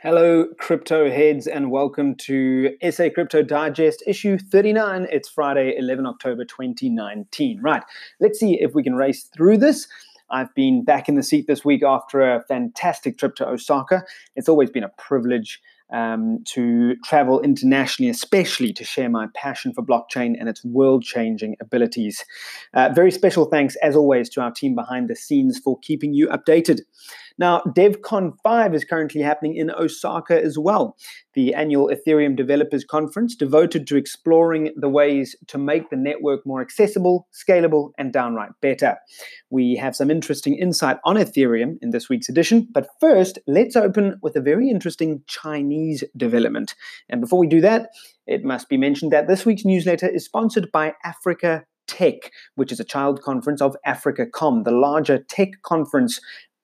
Hello, crypto heads, and welcome to SA Crypto Digest issue 39. It's Friday, 11 October 2019. Right, let's see if we can race through this. I've been back in the seat this week after a fantastic trip to Osaka. It's always been a privilege um, to travel internationally, especially to share my passion for blockchain and its world changing abilities. Uh, very special thanks, as always, to our team behind the scenes for keeping you updated. Now, DevCon 5 is currently happening in Osaka as well, the annual Ethereum Developers Conference devoted to exploring the ways to make the network more accessible, scalable, and downright better. We have some interesting insight on Ethereum in this week's edition, but first, let's open with a very interesting Chinese development. And before we do that, it must be mentioned that this week's newsletter is sponsored by Africa Tech, which is a child conference of AfricaCom, the larger tech conference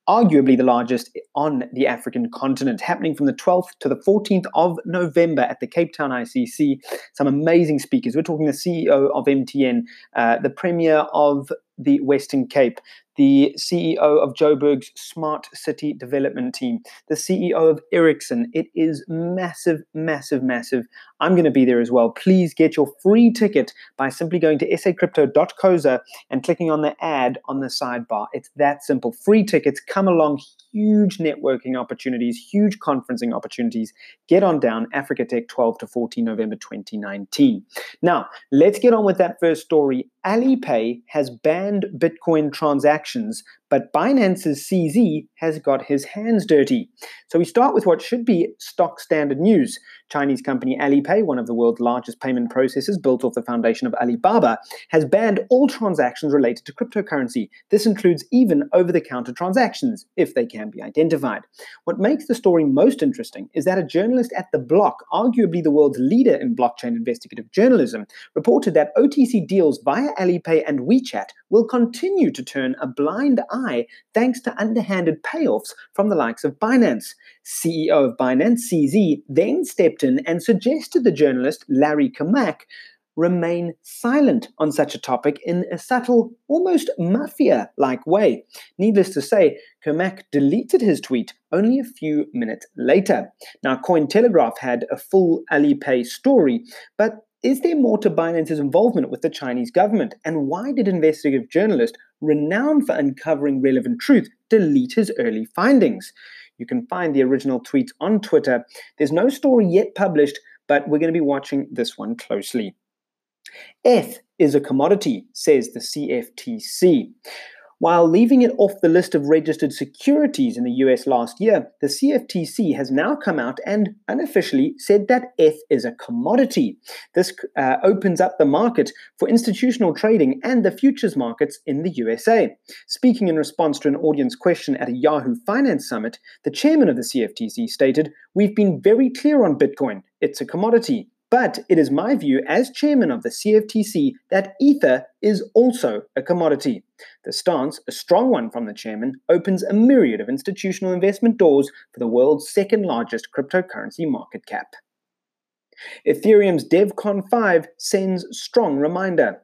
arguably the largest on the African continent, happening from the 12th to the 14th of November at the Cape Town ICC. Some amazing speakers. We're talking the CEO of MTN, uh, the Premier of the Western Cape, the CEO of Joburg's Smart City Development Team, the CEO of Ericsson. It is massive, massive, massive. I'm going to be there as well. Please get your free ticket by simply going to sacrypto.coza and clicking on the ad on the sidebar. It's that simple. Free tickets come along, huge networking opportunities, huge conferencing opportunities. Get on down, Africa Tech 12 to 14 November 2019. Now, let's get on with that first story. Alipay has banned Bitcoin transactions transactions, but Binance's CZ has got his hands dirty. So we start with what should be stock standard news. Chinese company Alipay, one of the world's largest payment processors built off the foundation of Alibaba, has banned all transactions related to cryptocurrency. This includes even over the counter transactions, if they can be identified. What makes the story most interesting is that a journalist at The Block, arguably the world's leader in blockchain investigative journalism, reported that OTC deals via Alipay and WeChat will continue to turn a blind eye thanks to underhanded payoffs from the likes of Binance. CEO of Binance, CZ, then stepped in and suggested the journalist Larry Cermak remain silent on such a topic in a subtle, almost mafia like way. Needless to say, Cermak deleted his tweet only a few minutes later. Now, Cointelegraph had a full Alipay story, but is there more to Binance's involvement with the Chinese government? And why did investigative journalist, renowned for uncovering relevant truth, delete his early findings? You can find the original tweets on Twitter. There's no story yet published, but we're going to be watching this one closely. ETH is a commodity, says the CFTC. While leaving it off the list of registered securities in the US last year, the CFTC has now come out and unofficially said that ETH is a commodity. This uh, opens up the market for institutional trading and the futures markets in the USA. Speaking in response to an audience question at a Yahoo Finance Summit, the chairman of the CFTC stated, We've been very clear on Bitcoin. It's a commodity. But it is my view as chairman of the CFTC that Ether is also a commodity. The stance, a strong one from the chairman, opens a myriad of institutional investment doors for the world's second largest cryptocurrency market cap. Ethereum's DevCon 5 sends strong reminder.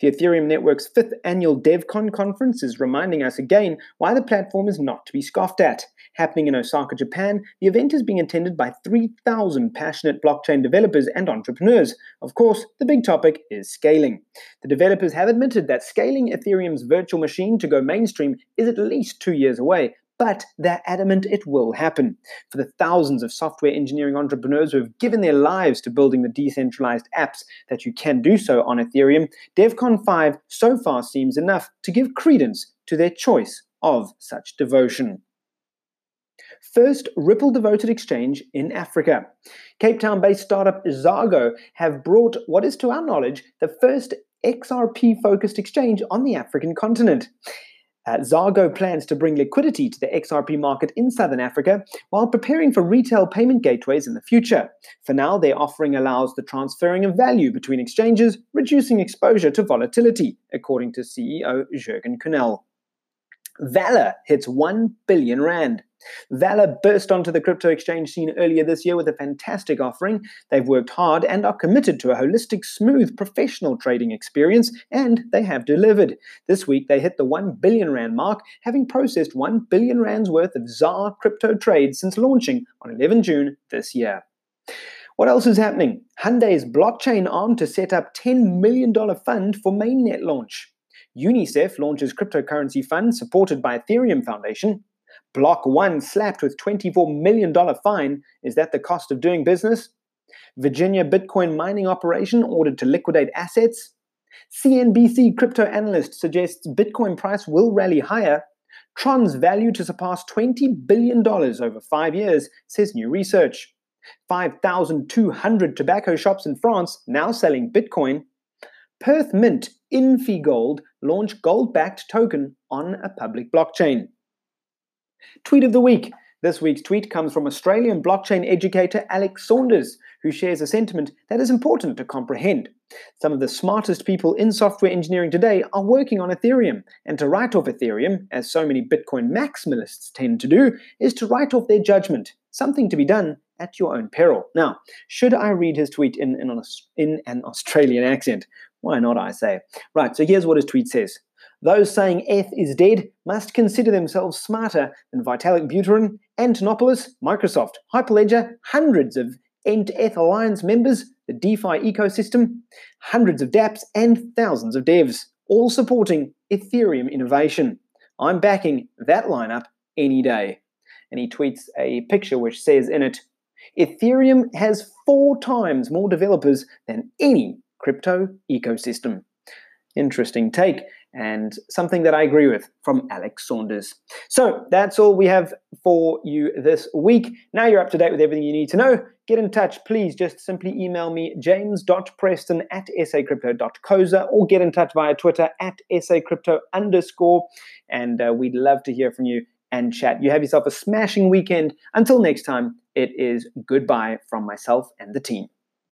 The Ethereum Network's fifth annual DevCon conference is reminding us again why the platform is not to be scoffed at. Happening in Osaka, Japan, the event is being attended by 3,000 passionate blockchain developers and entrepreneurs. Of course, the big topic is scaling. The developers have admitted that scaling Ethereum's virtual machine to go mainstream is at least two years away, but they're adamant it will happen. For the thousands of software engineering entrepreneurs who have given their lives to building the decentralized apps that you can do so on Ethereum, DevCon 5 so far seems enough to give credence to their choice of such devotion. First Ripple devoted exchange in Africa. Cape Town based startup Xago have brought what is, to our knowledge, the first XRP focused exchange on the African continent. Uh, Xago plans to bring liquidity to the XRP market in Southern Africa while preparing for retail payment gateways in the future. For now, their offering allows the transferring of value between exchanges, reducing exposure to volatility, according to CEO Jurgen Kuhnel. VALR hits 1 billion Rand. VALR burst onto the crypto exchange scene earlier this year with a fantastic offering. They've worked hard and are committed to a holistic, smooth, professional trading experience, and they have delivered. This week, they hit the 1 billion Rand mark, having processed 1 billion Rand's worth of ZAR crypto trades since launching on 11 June this year. What else is happening? Hyundai's blockchain arm to set up $10 million fund for mainnet launch. UNICEF launches cryptocurrency fund supported by Ethereum Foundation. Block One slapped with $24 million fine. Is that the cost of doing business? Virginia Bitcoin mining operation ordered to liquidate assets. CNBC crypto analyst suggests Bitcoin price will rally higher. Tron's value to surpass $20 billion over five years, says new research. 5,200 tobacco shops in France now selling Bitcoin. Perth Mint InfiniGold launch gold backed token on a public blockchain. Tweet of the week. This week's tweet comes from Australian blockchain educator Alex Saunders, who shares a sentiment that is important to comprehend. Some of the smartest people in software engineering today are working on Ethereum, and to write off Ethereum, as so many Bitcoin maximalists tend to do, is to write off their judgment, something to be done at your own peril. Now, should I read his tweet in, in, in an Australian accent? Why not, I say? Right, so here's what his tweet says. Those saying ETH is dead must consider themselves smarter than Vitalik Buterin, Antonopoulos, Microsoft, Hyperledger, hundreds of Ent-ETH Alliance members, the DeFi ecosystem, hundreds of dApps, and thousands of devs, all supporting Ethereum innovation. I'm backing that lineup any day. And he tweets a picture which says in it, Ethereum has four times more developers than any crypto ecosystem. Interesting take and something that I agree with from Alex Saunders. So that's all we have for you this week. Now you're up to date with everything you need to know. Get in touch, please. Just simply email me james.preston at sacrypto.coza or get in touch via Twitter at sacrypto underscore. And uh, we'd love to hear from you and chat. You have yourself a smashing weekend. Until next time, it is goodbye from myself and the team.